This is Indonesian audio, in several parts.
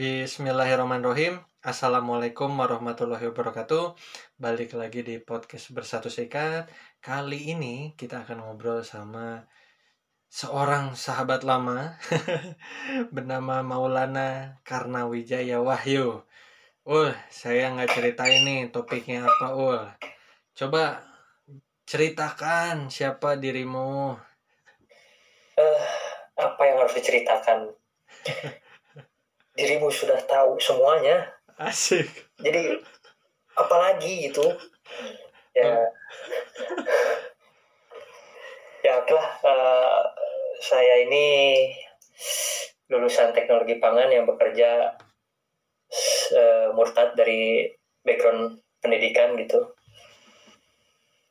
Bismillahirrahmanirrahim. Assalamualaikum warahmatullahi wabarakatuh. Balik lagi di podcast Bersatu Sikat. Kali ini kita akan ngobrol sama seorang sahabat lama bernama Maulana Karnawijaya Wahyu. Ul, saya nggak ceritain nih topiknya apa Ul. Coba ceritakan siapa dirimu. Eh, apa yang harus diceritakan? Dirimu sudah tahu semuanya. Asik. Jadi apalagi gitu? Ya. ya oke lah. Eh, saya ini lulusan teknologi pangan yang bekerja eh, murtad dari background pendidikan gitu.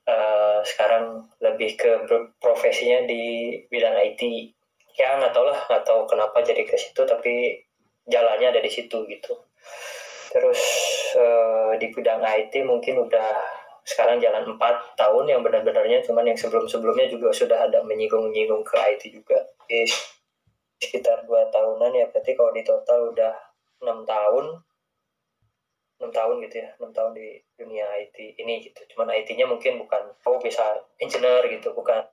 Eh, sekarang lebih ke profesinya di bidang IT. Ya nggak tahu lah, nggak tahu kenapa jadi ke situ, tapi jalannya ada di situ gitu. Terus eh, di bidang IT mungkin udah sekarang jalan 4 tahun yang benar-benarnya cuman yang sebelum-sebelumnya juga sudah ada menyinggung-nyinggung ke IT juga. Di sekitar dua tahunan ya berarti kalau di total udah enam tahun enam tahun gitu ya enam tahun di dunia IT ini gitu. Cuman IT-nya mungkin bukan oh bisa engineer gitu bukan.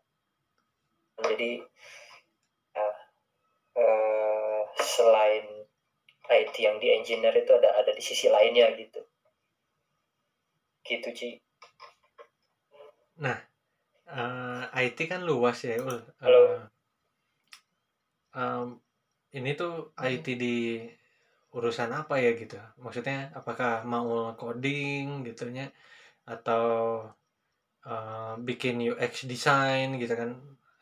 Jadi ya, eh, selain IT yang di engineer itu ada ada di sisi lainnya gitu gitu Ci Eh, IT kan luas ya Ul. Halo. em, ini tuh IT di urusan apa ya gitu? Maksudnya apakah mau coding gitunya atau eh, bikin UX design gitu kan?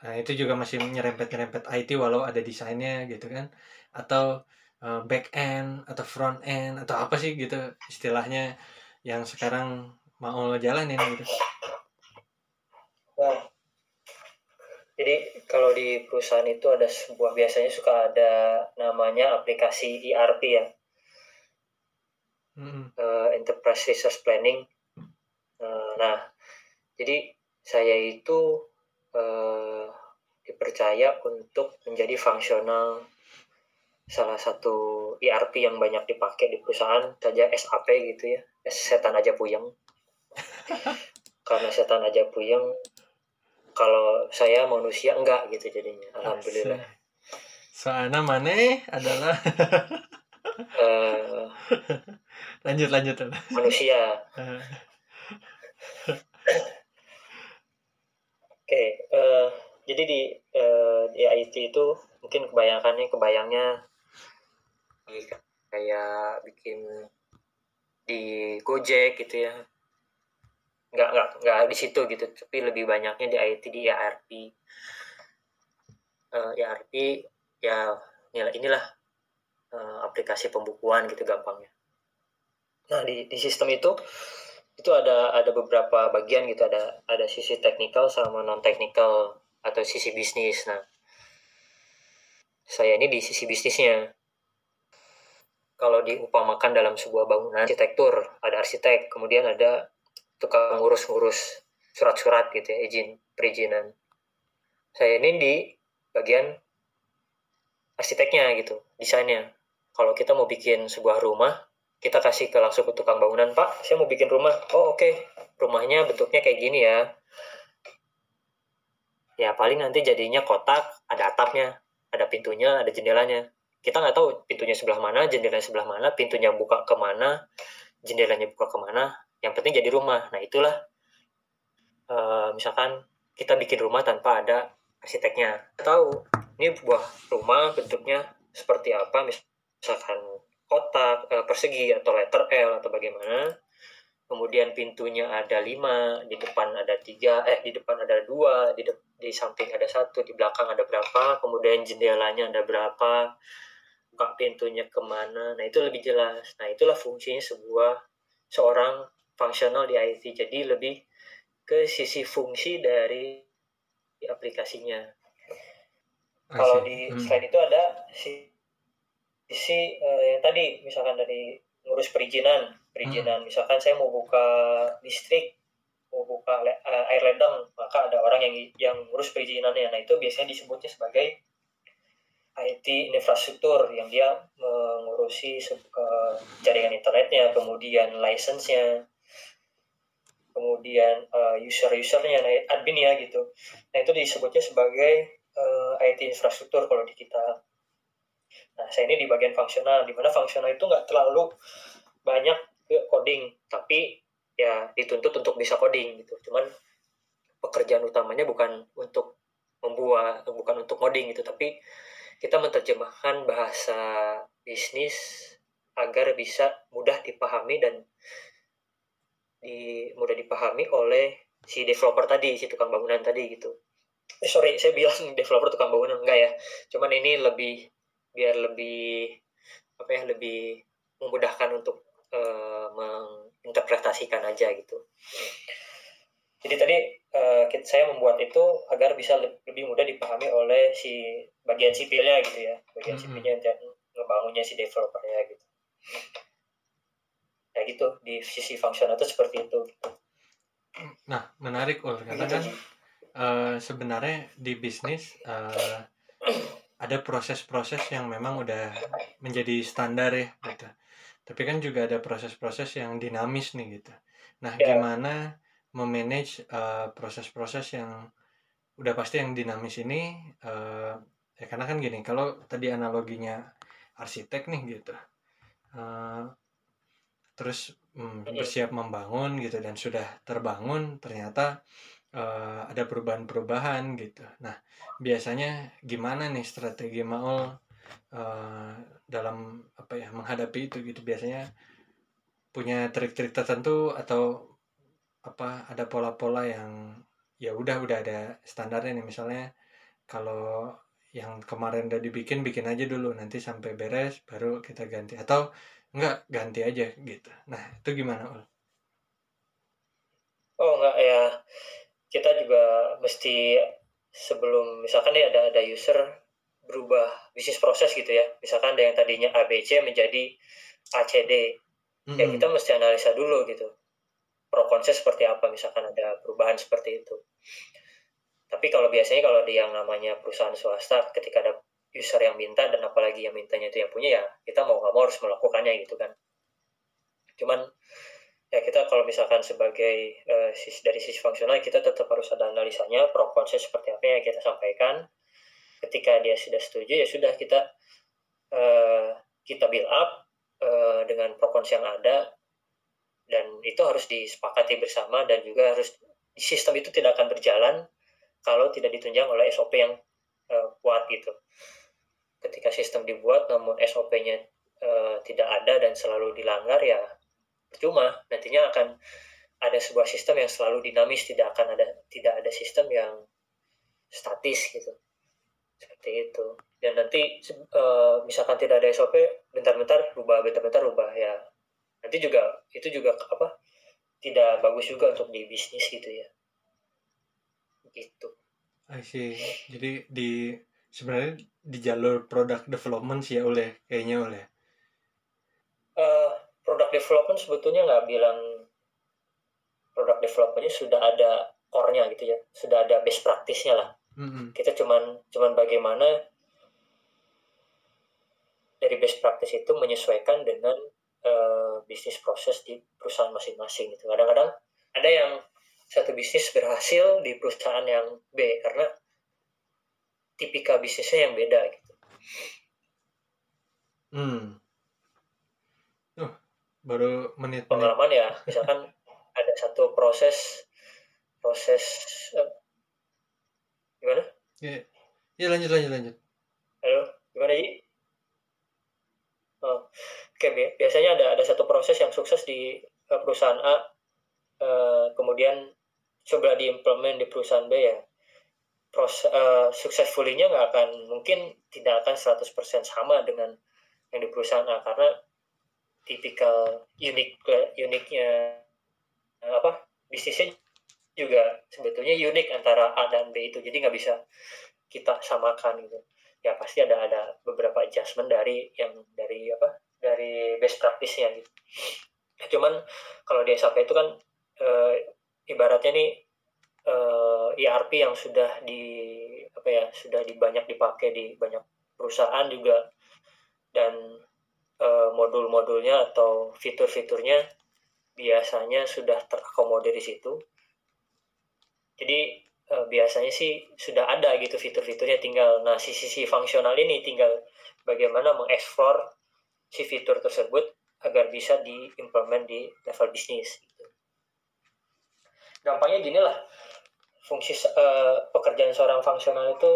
Nah, itu juga masih nyerempet-nyerempet IT walau ada desainnya gitu kan? Atau eh, back end atau front end atau apa sih gitu istilahnya yang sekarang mau jalanin gitu. Nah, jadi kalau di perusahaan itu ada sebuah biasanya suka ada namanya aplikasi ERP ya, Mm-mm. eh, Enterprise Resource Planning. Eh, nah, jadi saya itu eh, dipercaya untuk menjadi fungsional salah satu ERP yang banyak dipakai di perusahaan saja SAP gitu ya, setan aja puyeng. Karena setan aja puyeng, kalau saya manusia enggak gitu jadinya. Alhamdulillah. Soalnya mana adalah Eh, lanjut lanjut manusia. Eh, Oke, eh, jadi di eh, di IT itu mungkin kebayangannya kebayangnya kayak bikin di Gojek gitu ya. Nggak nggak nggak di situ gitu, tapi lebih banyaknya di IT di ERP. Eh, ERP ya inilah inilah eh, aplikasi pembukuan gitu gampangnya. Nah di di sistem itu itu ada ada beberapa bagian gitu ada ada sisi teknikal sama non teknikal atau sisi bisnis nah saya ini di sisi bisnisnya kalau diupamakan dalam sebuah bangunan arsitektur ada arsitek kemudian ada tukang ngurus-ngurus surat-surat gitu ya izin perizinan. Saya ini di bagian arsiteknya gitu desainnya. Kalau kita mau bikin sebuah rumah kita kasih ke langsung ke tukang bangunan pak saya mau bikin rumah. Oh oke rumahnya bentuknya kayak gini ya. Ya paling nanti jadinya kotak ada atapnya ada pintunya ada jendelanya kita nggak tahu pintunya sebelah mana jendelanya sebelah mana pintunya buka ke mana jendelanya buka ke mana yang penting jadi rumah. Nah itulah eh, misalkan kita bikin rumah tanpa ada arsiteknya. Kita tahu ini buah rumah bentuknya seperti apa misalkan kotak eh, persegi atau letter L atau bagaimana. Kemudian pintunya ada lima di depan ada tiga eh di depan ada dua di de- di samping ada satu di belakang ada berapa kemudian jendelanya ada berapa buka pintunya ke mana. Nah itu lebih jelas. Nah itulah fungsinya sebuah seorang fungsional di IT jadi lebih ke sisi fungsi dari aplikasinya. Kalau di Hmm. selain itu ada si sisi eh, yang tadi misalkan dari ngurus perizinan. Perizinan misalkan saya mau buka listrik mau buka eh, air ledeng maka ada orang yang yang ngurus perizinannya. Nah itu biasanya disebutnya sebagai IT infrastruktur yang dia mengurusi uh, jaringan internetnya, kemudian license-nya, kemudian uh, user-usernya, nah, admin ya gitu. Nah itu disebutnya sebagai uh, IT infrastruktur kalau di kita. Nah saya ini di bagian fungsional, di mana fungsional itu nggak terlalu banyak ke coding, tapi ya dituntut untuk bisa coding gitu. Cuman pekerjaan utamanya bukan untuk membuat, bukan untuk coding gitu, tapi kita menerjemahkan bahasa bisnis agar bisa mudah dipahami dan di mudah dipahami oleh si developer tadi, si tukang bangunan tadi gitu. Eh, sorry, saya bilang developer tukang bangunan enggak ya. Cuman ini lebih biar lebih apa ya lebih memudahkan untuk uh, menginterpretasikan aja gitu. Jadi tadi uh, saya membuat itu agar bisa lebih mudah dipahami oleh si bagian sipilnya gitu ya, bagian mm -hmm. sipilnya dan ngebangunnya si developernya gitu. Ya gitu di sisi fungsional itu seperti itu nah menarik ul. Karena kan uh, sebenarnya di bisnis uh, ada proses-proses yang memang udah menjadi standar ya gitu. Tapi kan juga ada proses-proses yang dinamis nih gitu. Nah ya. gimana memanage uh, proses-proses yang udah pasti yang dinamis ini uh, ya karena kan gini kalau tadi analoginya arsitek nih gitu uh, terus hmm, bersiap membangun gitu dan sudah terbangun ternyata uh, ada perubahan-perubahan gitu. Nah biasanya gimana nih strategi Maul uh, dalam apa ya menghadapi itu gitu biasanya punya trik-trik tertentu atau apa ada pola-pola yang ya udah udah ada standarnya nih misalnya kalau yang kemarin udah dibikin bikin aja dulu nanti sampai beres baru kita ganti atau Enggak, ganti aja gitu. Nah, itu gimana, Ul? Oh, enggak ya. Kita juga mesti sebelum misalkan ya ada ada user berubah bisnis proses gitu ya. Misalkan ada yang tadinya ABC menjadi ACD. Mm-hmm. Ya kita mesti analisa dulu gitu. Pro kontra seperti apa misalkan ada perubahan seperti itu. Tapi kalau biasanya kalau di yang namanya perusahaan swasta ketika ada user yang minta dan apalagi yang mintanya itu yang punya ya kita mau nggak mau harus melakukannya gitu kan cuman ya kita kalau misalkan sebagai uh, dari sisi fungsional kita tetap harus ada analisanya pro kontra seperti apa yang kita sampaikan ketika dia sudah setuju ya sudah kita uh, kita build up uh, dengan pro yang ada dan itu harus disepakati bersama dan juga harus sistem itu tidak akan berjalan kalau tidak ditunjang oleh SOP yang uh, kuat gitu. Ketika sistem dibuat namun SOP-nya e, eh, tidak ada dan selalu dilanggar ya percuma. Nantinya akan ada sebuah sistem yang selalu dinamis tidak akan ada tidak ada sistem yang statis gitu. Seperti itu. Dan nanti e, misalkan tidak ada SOP bentar-bentar rubah bentar-bentar rubah ya nanti juga itu juga apa tidak bagus juga untuk di bisnis gitu ya. Gitu. I see. Jadi di sebenarnya di jalur product development sih ya oleh kayaknya oleh uh, product development sebetulnya nggak bilang product developmentnya sudah ada core-nya gitu ya. Sudah ada best practice-nya lah. Mm-hmm. kita cuman cuman bagaimana dari best practice itu menyesuaikan dengan uh, bisnis proses di perusahaan masing-masing gitu kadang-kadang ada yang satu bisnis berhasil di perusahaan yang B karena tipikal bisnisnya yang beda gitu. Hmm. Uh, baru menit, pengalaman ya, misalkan ada satu proses proses uh, gimana? Ya, ya lanjut lanjut lanjut. Halo, gimana sih? Oh, oke okay, biasanya ada ada satu proses yang sukses di uh, perusahaan A, uh, kemudian coba diimplement di perusahaan B ya. Proses uh, successfully-nya nggak akan mungkin tidak akan 100% sama dengan yang di perusahaan A karena tipikal unik uniknya apa bisnisnya juga sebetulnya unik antara A dan B itu jadi nggak bisa kita samakan gitu ya pasti ada ada beberapa adjustment dari yang dari apa dari best practice-nya gitu cuman kalau di SAP itu kan uh, ibaratnya nih eh, ERP yang sudah di apa ya sudah di banyak dipakai di banyak perusahaan juga dan uh, modul-modulnya atau fitur-fiturnya biasanya sudah terakomodir di situ. Jadi uh, biasanya sih sudah ada gitu fitur-fiturnya. Tinggal nah sisi-sisi fungsional ini tinggal bagaimana mengeksplor si fitur tersebut agar bisa diimplement di level bisnis gitu. Gampangnya gini lah, fungsi uh, pekerjaan seorang fungsional itu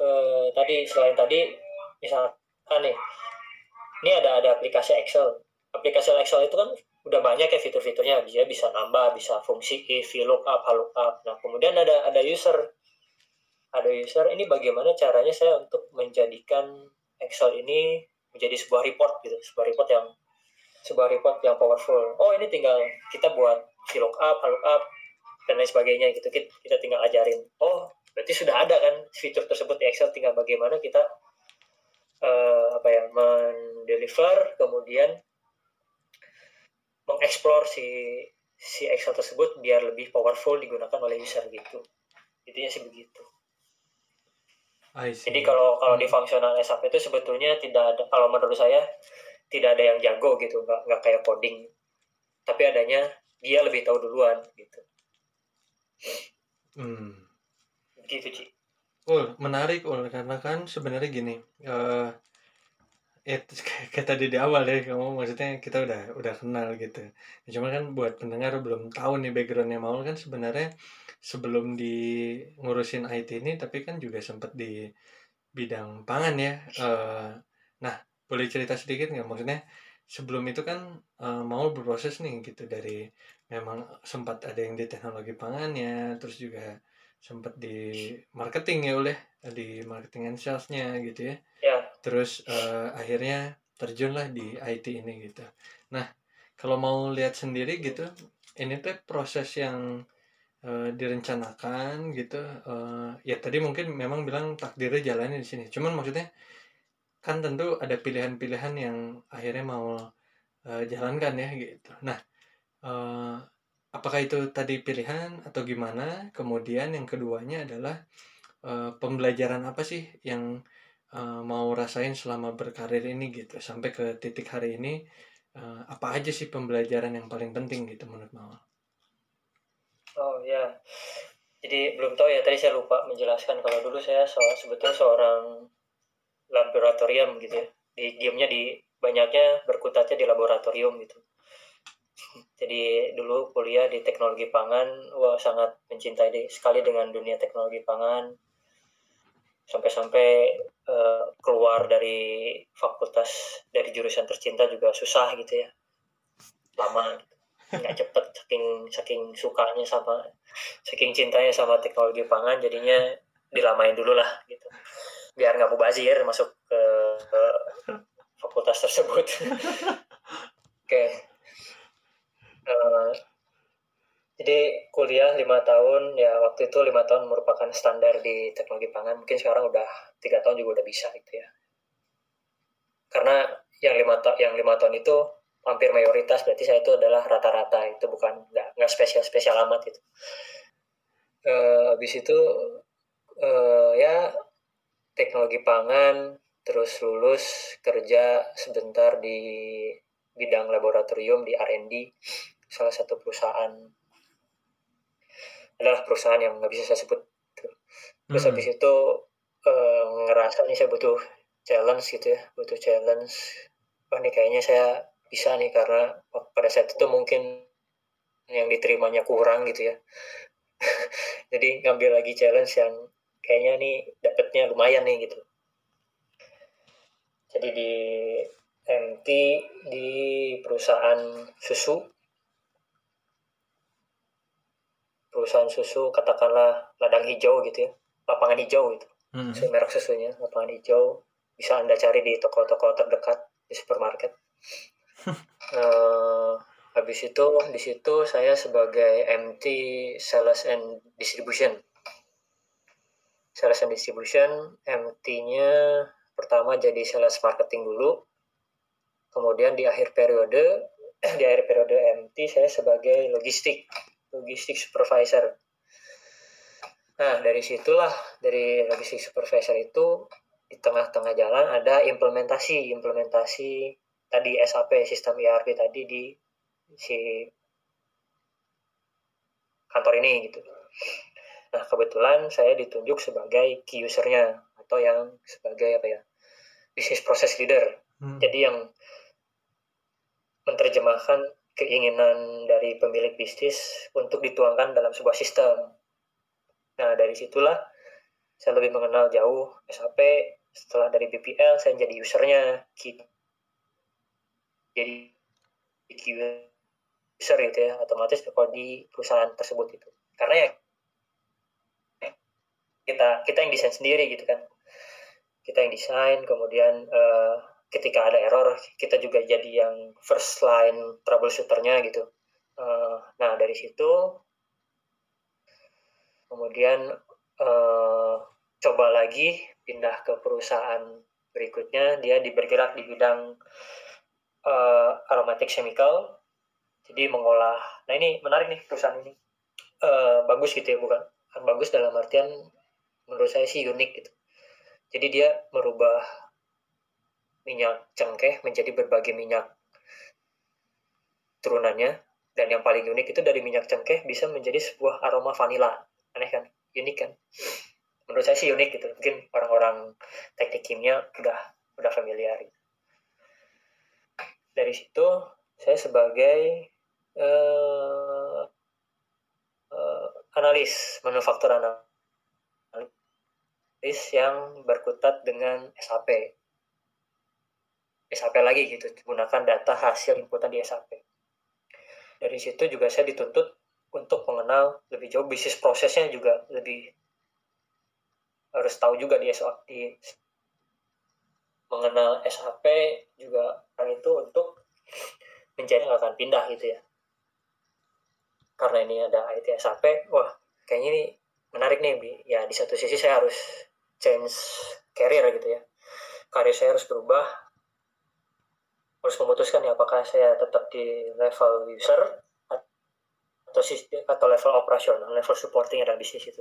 uh, tadi selain tadi misalkan nih ini ada ada aplikasi Excel. Aplikasi Excel itu kan udah banyak ya fitur-fiturnya. Dia bisa nambah bisa fungsi if VLOOKUP VLOOKUP nah kemudian ada ada user. Ada user ini bagaimana caranya saya untuk menjadikan Excel ini menjadi sebuah report gitu. Sebuah report yang sebuah report yang powerful. Oh ini tinggal kita buat VLOOKUP VLOOKUP dan lain sebagainya gitu. Kita tinggal ajarin. Oh berarti sudah ada kan fitur tersebut di Excel tinggal bagaimana kita uh, apa ya mendeliver kemudian mengeksplor si si Excel tersebut biar lebih powerful digunakan oleh user gitu. Intinya sih begitu. Jadi kalau kalau di fungsional SAP itu sebetulnya tidak ada kalau menurut saya tidak ada yang jago gitu nggak nggak kayak coding. Tapi adanya dia lebih tahu duluan gitu. Hmm. gitu Ci. Oh, menarik oh karena kan sebenarnya gini, uh, ya kayak tadi di awal deh kamu maksudnya kita udah udah kenal gitu. Cuma kan buat pendengar belum tahu nih backgroundnya mau kan sebenarnya sebelum di ngurusin IT ini tapi kan juga sempat di bidang pangan ya. Uh, nah, boleh cerita sedikit nggak maksudnya sebelum itu kan uh, mau berproses nih gitu dari memang sempat ada yang di teknologi pangannya terus juga sempat di marketing ya oleh di marketing and salesnya gitu ya. ya. Terus uh, akhirnya terjunlah di IT ini gitu. Nah kalau mau lihat sendiri gitu, ini tuh proses yang uh, direncanakan gitu. Uh, ya tadi mungkin memang bilang takdirnya jalannya di sini. Cuman maksudnya kan tentu ada pilihan-pilihan yang akhirnya mau uh, jalankan ya gitu. Nah uh, apakah itu tadi pilihan atau gimana kemudian yang keduanya adalah uh, pembelajaran apa sih yang uh, mau rasain selama berkarir ini gitu. Sampai ke titik hari ini uh, apa aja sih pembelajaran yang paling penting gitu menurut Mawar? Oh ya, jadi belum tahu ya tadi saya lupa menjelaskan. Kalau dulu saya so, sebetulnya seorang laboratorium gitu ya, di diamnya di banyaknya berkutatnya di laboratorium gitu. Jadi dulu kuliah di teknologi pangan wah sangat mencintai sekali dengan dunia teknologi pangan sampai-sampai uh, keluar dari fakultas dari jurusan tercinta juga susah gitu ya. Lama. Nggak cepet saking saking sukanya sama saking cintanya sama teknologi pangan jadinya dilamain dulu lah gitu. Biar nggak mubazir masuk ke, ke fakultas tersebut. Oke. Okay uh, jadi kuliah lima tahun ya waktu itu lima tahun merupakan standar di teknologi pangan. Mungkin sekarang udah tiga tahun juga udah bisa gitu ya. Karena yang lima tahun yang lima tahun itu hampir mayoritas berarti saya itu adalah rata-rata itu bukan nggak spesial spesial amat itu uh, habis itu uh, ya teknologi pangan terus lulus kerja sebentar di bidang laboratorium di R&D salah satu perusahaan adalah perusahaan yang nggak bisa saya sebut terus hmm. habis itu uh, ngerasa nih saya butuh challenge gitu ya butuh challenge. Wah ini kayaknya saya bisa nih karena pada saat itu mungkin yang diterimanya kurang gitu ya. Jadi ngambil lagi challenge yang kayaknya nih dapetnya lumayan nih gitu. Jadi di MT di perusahaan susu perusahaan susu katakanlah ladang hijau gitu ya. Lapangan hijau gitu. Hmm. merek susunya lapangan hijau. Bisa anda cari di toko-toko terdekat di supermarket. Uh, habis itu di situ saya sebagai MT Sales and Distribution. Sales and Distribution MT-nya pertama jadi sales marketing dulu. Kemudian di akhir periode di akhir periode MT saya sebagai logistik logistik supervisor. Nah, dari situlah, dari logistik supervisor itu di tengah-tengah jalan ada implementasi implementasi tadi SAP sistem ERP tadi di si kantor ini gitu. Nah kebetulan saya ditunjuk sebagai key usernya atau yang sebagai apa ya bisnis proses leader. Hmm. Jadi yang menerjemahkan keinginan dari pemilik bisnis untuk dituangkan dalam sebuah sistem. Nah dari situlah saya lebih mengenal jauh SAP setelah dari BPL saya jadi usernya jadi user gitu ya. Otomatis kalau di perusahaan tersebut itu. Karena ya kita kita yang desain sendiri gitu kan. Kita yang desain kemudian uh, ketika ada error kita juga jadi yang first line troubleshooternya gitu. Uh, nah dari situ kemudian uh, coba lagi pindah ke perusahaan berikutnya. Dia bergerak di bidang uh, aromatic chemical. Jadi mengolah nah ini menarik nih perusahaan ini. Uh, bagus gitu ya bukan bagus dalam artian menurut saya sih unik gitu. Jadi dia merubah minyak cengkeh menjadi berbagai minyak turunannya. Dan yang paling unik itu dari minyak cengkeh bisa menjadi sebuah aroma vanila. Aneh kan? Unik kan? Menurut saya sih unik gitu. Mungkin orang-orang teknik kimia udah udah familiar. Gitu. dari situ saya sebagai uh, uh, analis manufaktur analis yang berkutat dengan SAP SAP lagi gitu gunakan data hasil inputan di SAP dari situ juga saya dituntut untuk mengenal lebih jauh bisnis prosesnya juga lebih harus tahu juga dia soal di mengenal SAP juga kan itu untuk mencari akan pindah gitu ya. Karena ini ada IT SAP wah kayaknya ini menarik nih ya di satu sisi saya harus change career gitu ya. Karir saya harus berubah harus memutuskan ya apakah saya tetap di level user atau atau level operasional level supporting dan bisnis itu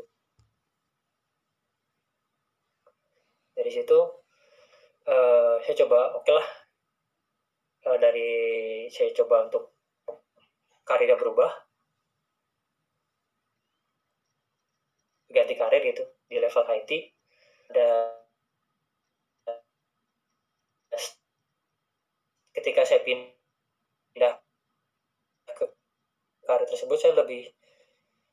dari situ uh, saya coba oke okay lah. Uh, dari saya coba untuk karirnya berubah. Ganti karir gitu di level IT dan ketika saya pindah ke karir tersebut saya lebih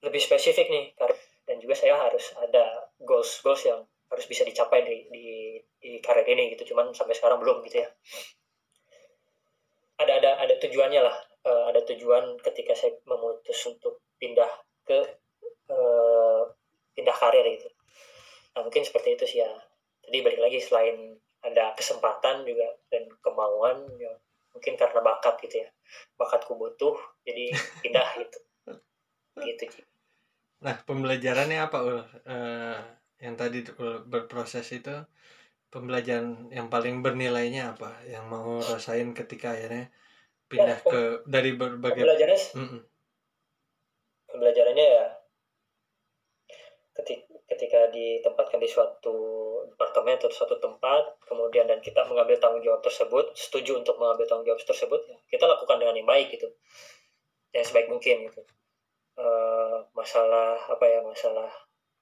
lebih spesifik nih karir dan juga saya harus ada goals goals yang harus bisa dicapai di di, di karir ini gitu. Cuman sampai sekarang belum gitu ya. Ada ada ada tujuannya lah. Uh, ada tujuan ketika saya memutus untuk pindah ke uh, pindah karir gitu. Nah mungkin seperti itu sih ya. Jadi balik lagi selain ada kesempatan juga dan kemauan ya. Mungkin karena bakat gitu ya. Bakatku butuh jadi pindah gitu. Gitu nah pembelajarannya apa ul? Uh, yang tadi berproses itu pembelajaran yang paling bernilainya apa? Yang mau rasain ketika akhirnya pindah ya, ke dari berbagai pembelajarannya mm -mm. pembelajarannya ya ketika, ditempatkan di suatu departemen atau suatu tempat kemudian dan kita mengambil tanggung jawab tersebut setuju untuk mengambil tanggung jawab tersebut ya, kita lakukan dengan yang baik gitu. Yang sebaik mungkin gitu. E, masalah apa ya masalah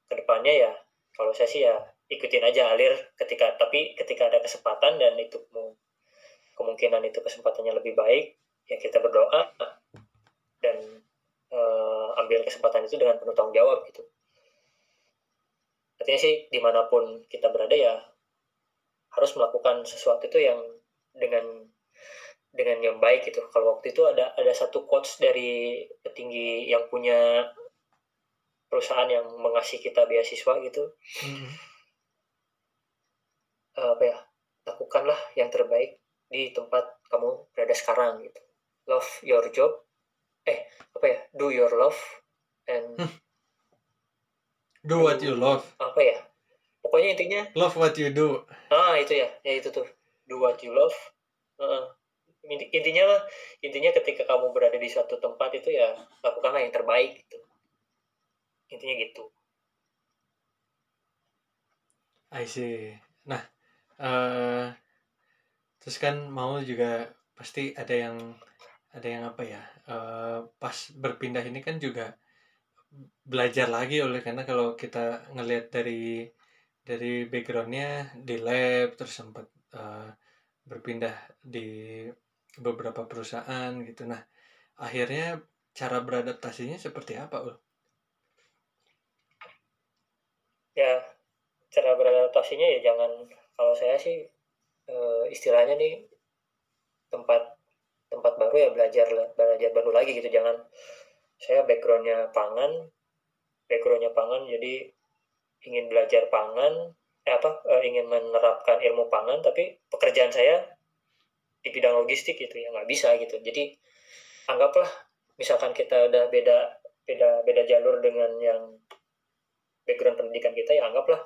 ke depannya ya kalau saya sih ya ikutin aja alir ketika tapi ketika ada kesempatan dan itu kemungkinan itu kesempatannya lebih baik ya kita berdoa dan uh, ambil kesempatan itu dengan penuh tanggung jawab gitu artinya sih di mana pun kita berada ya harus melakukan sesuatu itu yang dengan dengan yang baik gitu kalau waktu itu ada ada satu quotes dari petinggi yang punya perusahaan yang mengasih kita beasiswa gitu hmm. apa ya lakukanlah yang terbaik di tempat kamu berada sekarang gitu love your job eh apa ya do your love and hmm. Do what you love. Apa ya? Pokoknya intinya love what you do. Ah itu ya ya itu tuh. Do what you love. Uh, intinya intinya ketika kamu berada di suatu tempat itu ya lakukanlah yang terbaik gitu. Intinya gitu. I see. Nah eh terus kan mau juga pasti ada yang ada yang apa ya? Eh, pas berpindah ini kan juga belajar lagi oleh karena kalau kita ngelihat dari dari backgroundnya di lab terus sempat eh, berpindah di beberapa perusahaan gitu. Nah akhirnya cara beradaptasinya seperti apa ul? Ya cara beradaptasinya ya jangan kalau saya sih eh, istilahnya nih tempat tempat baru ya belajar belajar baru lagi gitu. Jangan saya backgroundnya pangan backgroundnya pangan jadi ingin belajar pangan eh apa eh, ingin menerapkan ilmu pangan tapi pekerjaan saya di bidang logistik gitu ya nggak bisa gitu. Jadi anggaplah misalkan kita udah beda beda beda jalur dengan yang background pendidikan kita ya anggaplah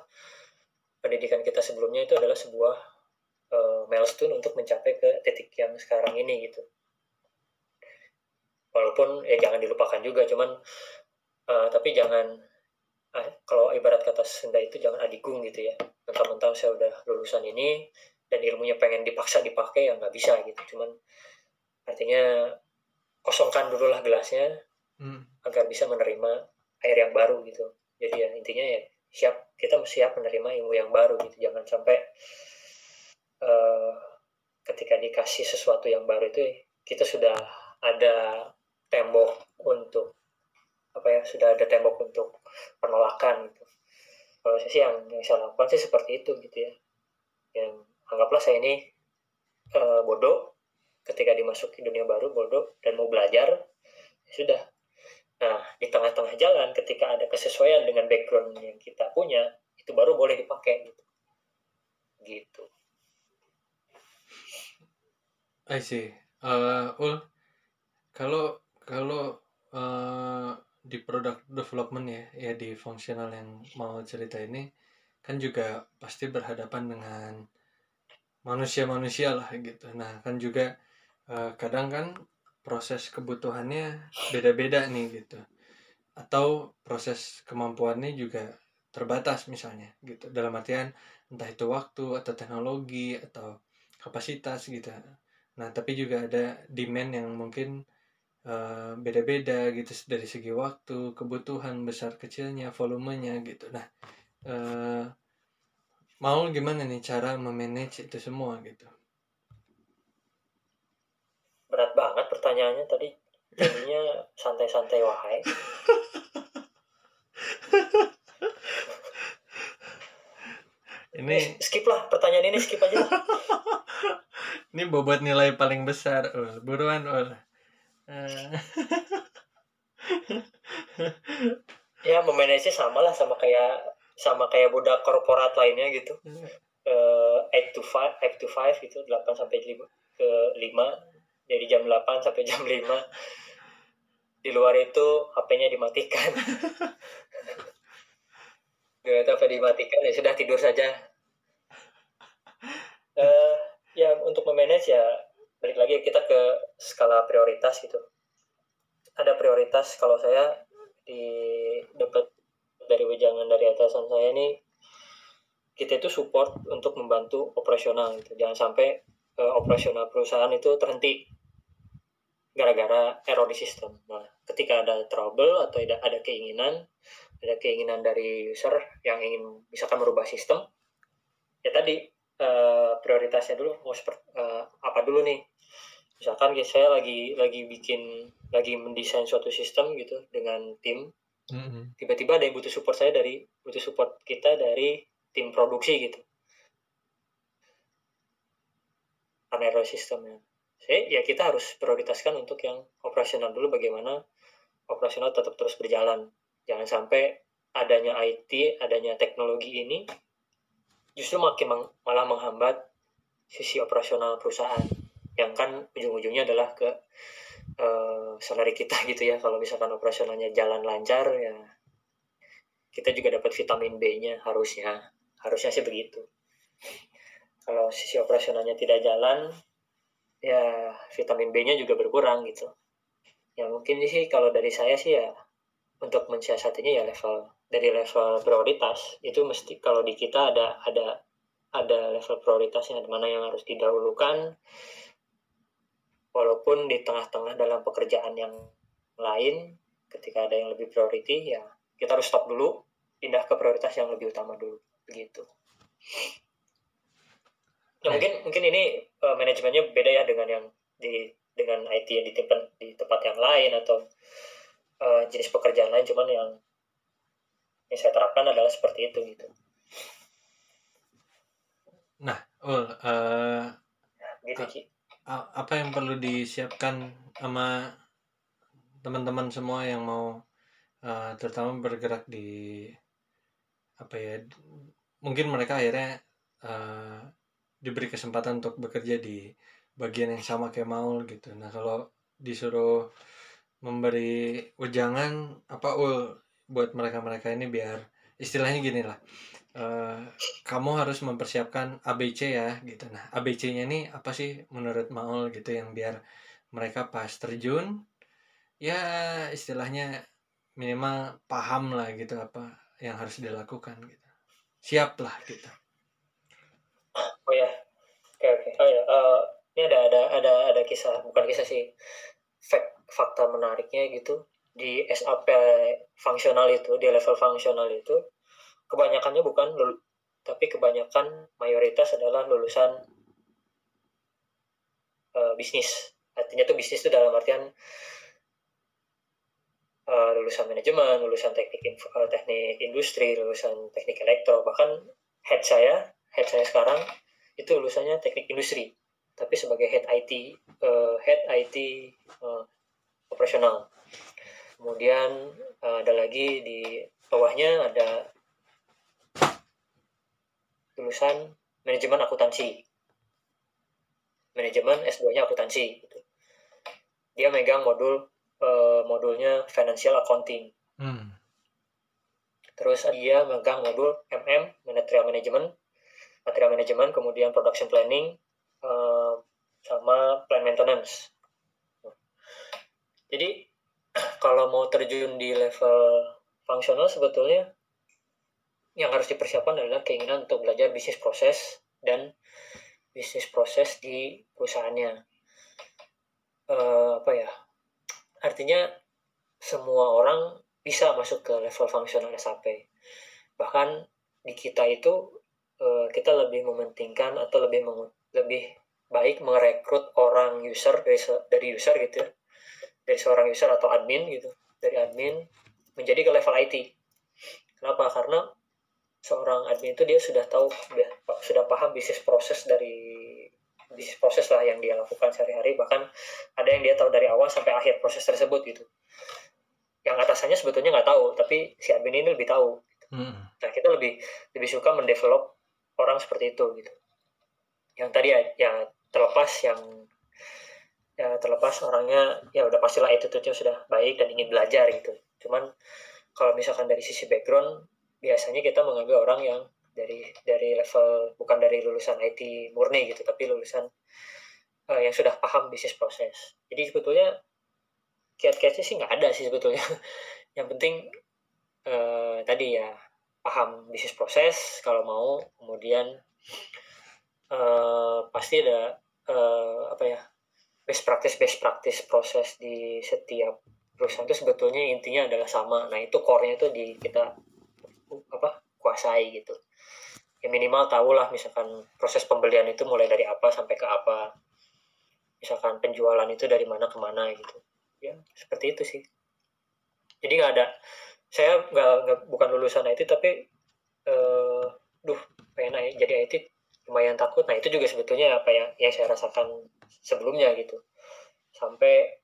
pendidikan kita sebelumnya itu adalah sebuah uh, milestone untuk mencapai ke titik yang sekarang ini gitu. Walaupun ya jangan dilupakan juga cuman uh, tapi jangan uh, kalau ibarat kata Sunda itu jangan adigung gitu ya. Mentang-mentang saya udah lulusan ini dan ilmunya pengen dipaksa dipakai ya nggak bisa gitu. Cuman artinya kosongkan dulu lah gelasnya hmm. agar bisa menerima air yang baru gitu. Jadi ya intinya ya siap kita siap menerima ilmu yang baru gitu. Jangan sampai uh, ketika dikasih sesuatu yang baru itu kita sudah ada tembok untuk apa ya sudah ada tembok untuk penolakan gitu kalau saya sih yang, yang saya lakukan sih seperti itu gitu ya yang anggaplah saya ini uh, bodoh ketika dimasuki dunia baru bodoh dan mau belajar ya sudah Nah, di tengah-tengah jalan ketika ada kesesuaian dengan background yang kita punya, itu baru boleh dipakai gitu. Gitu. I see. Uh, Ul, kalau kalau uh, di product development ya, ya di fungsional yang mau cerita ini kan juga pasti berhadapan dengan manusia-manusia lah gitu. Nah, kan juga uh, kadang kan proses kebutuhannya beda-beda nih gitu. Atau proses kemampuannya juga terbatas misalnya gitu. Dalam artian entah itu waktu atau teknologi atau kapasitas gitu. Nah tapi juga ada demand yang mungkin uh, beda-beda gitu dari segi waktu kebutuhan besar kecilnya volumenya gitu. Nah uh, mau gimana nih cara memanage itu semua gitu? Berat banget pertanyaannya tadi. Jadinya santai-santai wahai ini eh, skip lah pertanyaan ini skip aja ini bobot nilai paling besar ul. Buruan ul. uh. ya memanage sama lah sama kayak sama kayak budak korporat lainnya gitu. Uh, eight to five eight to five itu delapan sampai lima ke lima dari jam 8 sampai jam 5 di luar itu HP-nya dimatikan. Gak tahu dimatikan ya sudah tidur saja. Uh, ya untuk memanage ya balik lagi kita ke skala prioritas gitu ada prioritas kalau saya di dapat dari wejangan dari atasan saya ini kita itu support untuk membantu operasional gitu jangan sampai uh, operasional perusahaan itu terhenti gara-gara error di sistem. Nah, ketika ada trouble atau ada, ada keinginan, ada keinginan dari user yang ingin misalkan merubah sistem, ya tadi uh, prioritasnya dulu mau seperti uh, apa dulu nih. Misalkan ya, saya lagi lagi bikin lagi mendesain suatu sistem gitu dengan tim, mm-hmm. tiba-tiba ada yang butuh support saya dari butuh support kita dari tim produksi gitu. Karena error sistemnya saya ya kita harus prioritaskan untuk yang operasional dulu bagaimana operasional tetap terus berjalan jangan sampai adanya IT adanya teknologi ini justru makin meng, malah menghambat sisi operasional perusahaan yang kan ujung-ujungnya adalah ke uh, salary kita gitu ya. Kalau misalkan operasionalnya jalan lancar ya kita juga dapat vitamin B-nya harusnya. Harusnya sih begitu. Kalau sisi operasionalnya tidak jalan ya vitamin B-nya juga berkurang gitu. Ya mungkin sih kalau dari saya sih ya untuk mensiasatinya ya level dari level prioritas itu mesti kalau di kita ada ada ada level prioritasnya mana yang harus didahulukan walaupun di tengah-tengah dalam pekerjaan yang lain ketika ada yang lebih priority ya kita harus stop dulu pindah ke prioritas yang lebih utama dulu begitu. Ya mungkin mungkin ini uh, manajemennya beda ya dengan yang di dengan IT yang di tempat di tempat yang lain atau uh, jenis pekerjaan lain cuman yang yang saya terapkan adalah seperti itu gitu nah ul uh, gitu Ci. apa yang perlu disiapkan sama teman-teman semua yang mau uh, terutama bergerak di apa ya mungkin mereka akhirnya uh, diberi kesempatan untuk bekerja di bagian yang sama kayak Maul gitu. Nah kalau disuruh memberi ujangan apa ul buat mereka-mereka ini biar istilahnya gini lah uh, kamu harus mempersiapkan ABC ya gitu. Nah ABC-nya ini apa sih menurut Maul gitu yang biar mereka pas terjun? Ya istilahnya minimal paham lah gitu apa yang harus dilakukan gitu. Siap lah gitu. Oh ya oke oke. Oh ya uh, ini ada ada ada ada kisah bukan kisah sih fakta menariknya gitu di SAP fungsional itu di level fungsional itu kebanyakannya bukan lul tapi kebanyakan mayoritas adalah lulusan uh, bisnis. Artinya tuh bisnis itu dalam artian uh, lulusan manajemen lulusan teknik uh, teknik industri lulusan teknik elektro. Bahkan head saya head saya sekarang itu lulusannya teknik industri tapi sebagai head IT uh, head IT uh, operasional kemudian uh, ada lagi di bawahnya ada lulusan manajemen akuntansi manajemen S2-nya akuntansi gitu. dia megang modul uh, modulnya financial accounting hmm. terus dia megang modul MM material management material management, kemudian production planning, uh, sama plan maintenance. Jadi kalau mau terjun di level fungsional sebetulnya yang harus dipersiapkan adalah keinginan untuk belajar bisnis proses dan bisnis proses di perusahaannya. Uh, apa ya? Artinya semua orang bisa masuk ke level fungsional SAP. Bahkan di kita itu Eh, kita lebih mementingkan atau lebih lebih baik merekrut orang user dari dari user gitu ya dari seorang user atau admin gitu dari admin menjadi ke level IT kenapa? Karena seorang admin itu dia sudah tahu sudah paham bisnis proses dari bisnis proses lah yang dia lakukan sehari-hari. Bahkan ada yang dia tahu dari awal sampai akhir proses tersebut gitu. Yang atasannya sebetulnya nggak tahu tapi si admin ini lebih tahu. Hmm. nah kita lebih lebih suka mendevelop orang seperti itu gitu. Yang tadi ya, ya terlepas yang ya terlepas orangnya ya udah pastilah attitude-nya sudah baik dan ingin belajar gitu. Cuman kalau misalkan dari sisi background biasanya kita mengambil orang yang dari dari level bukan dari lulusan IT murni gitu tapi lulusan uh, yang sudah paham bisnis proses. Jadi sebetulnya kiat-kiatnya sih nggak ada sih sebetulnya. Yang penting uh, tadi ya paham bisnis proses kalau mau kemudian uh, pasti ada uh, apa ya best practice best practice proses di setiap perusahaan itu sebetulnya intinya adalah sama. Nah itu core-nya itu di kita apa kuasai gitu. Ya minimal tahulah misalkan proses pembelian itu mulai dari apa sampai ke apa. Misalkan penjualan itu dari mana ke mana gitu. Ya seperti itu sih. Jadi nggak ada saya nggak bukan lulusan IT tapi uh, duh pengen jadi IT lumayan takut. Nah itu juga sebetulnya apa ya yang saya rasakan sebelumnya gitu. Sampai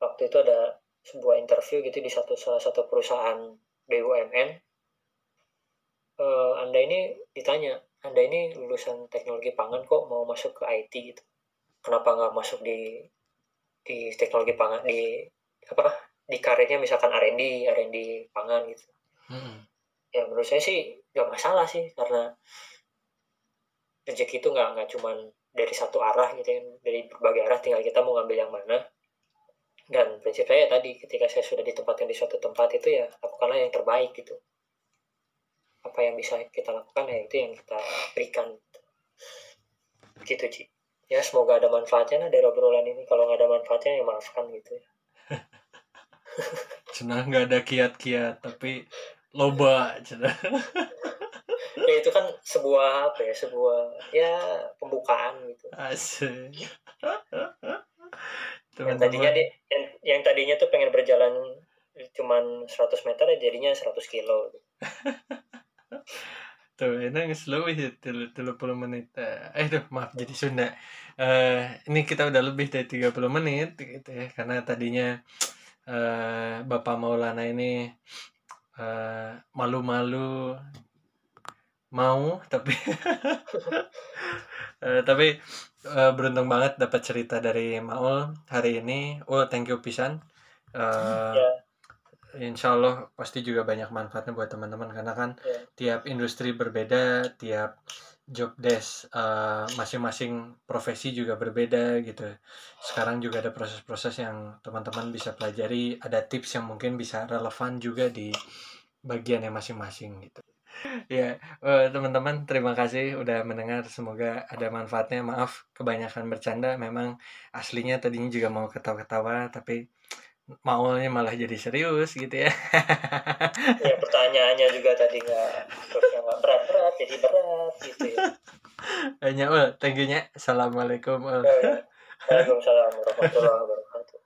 waktu itu ada sebuah interview gitu di satu salah satu perusahaan BUMN uh, eh, anda ini ditanya anda ini lulusan teknologi pangan kok mau masuk ke IT gitu? Kenapa nggak masuk di di teknologi pangan di apa di karirnya misalkan R&D R&D pangan gitu? Hmm. ya menurut saya sih nggak masalah sih karena rezeki itu nggak nggak cuman dari satu arah gitu ya dari berbagai arah tinggal kita mau ngambil yang mana. Dan prinsip saya tadi ketika saya sudah ditempatkan di suatu tempat itu ya lakukanlah yang terbaik gitu. Apa yang bisa kita lakukan ya itu yang kita berikan. Gitu Ci. Ya semoga ada manfaatnya lah dari obrolan ini. Kalau nggak ada manfaatnya ya maafkan gitu ya. Cenah nggak ada kiat-kiat tapi loba cenah ya itu kan sebuah apa ya sebuah ya pembukaan gitu. Asik. Yang tadinya di, yang, yang tadinya tuh pengen berjalan cuman 100 meter ya jadinya 100 kilo. Tuh ini slow ya tilu puluh menit. Eh tuh maaf jadi Sunda. Uh, ini kita udah lebih dari 30 menit gitu ya karena tadinya uh, Bapak Maulana ini uh, malu-malu mau tapi uh, tapi uh, beruntung banget dapat cerita dari Maul hari ini. Oh thank you pisan. Uh, yeah insya Allah pasti juga banyak manfaatnya buat teman-teman karena kan yeah. tiap industri berbeda tiap job desk uh, masing-masing profesi juga berbeda gitu. Sekarang juga ada proses-proses yang teman-teman bisa pelajari ada tips yang mungkin bisa relevan juga di bagian yang masing-masing gitu ya uh, teman-teman terima kasih udah mendengar. Semoga ada manfaatnya. Maaf kebanyakan bercanda. Memang aslinya tadinya juga mau ketawa-ketawa tapi maunya malah jadi serius gitu ya. Ya pertanyaannya juga tadi nggak berat-berat jadi berat gitu ya. Hanya well thank you nya assalamualaikum ya, ya. Waalaikumsalam warahmatullahi wabarakatuh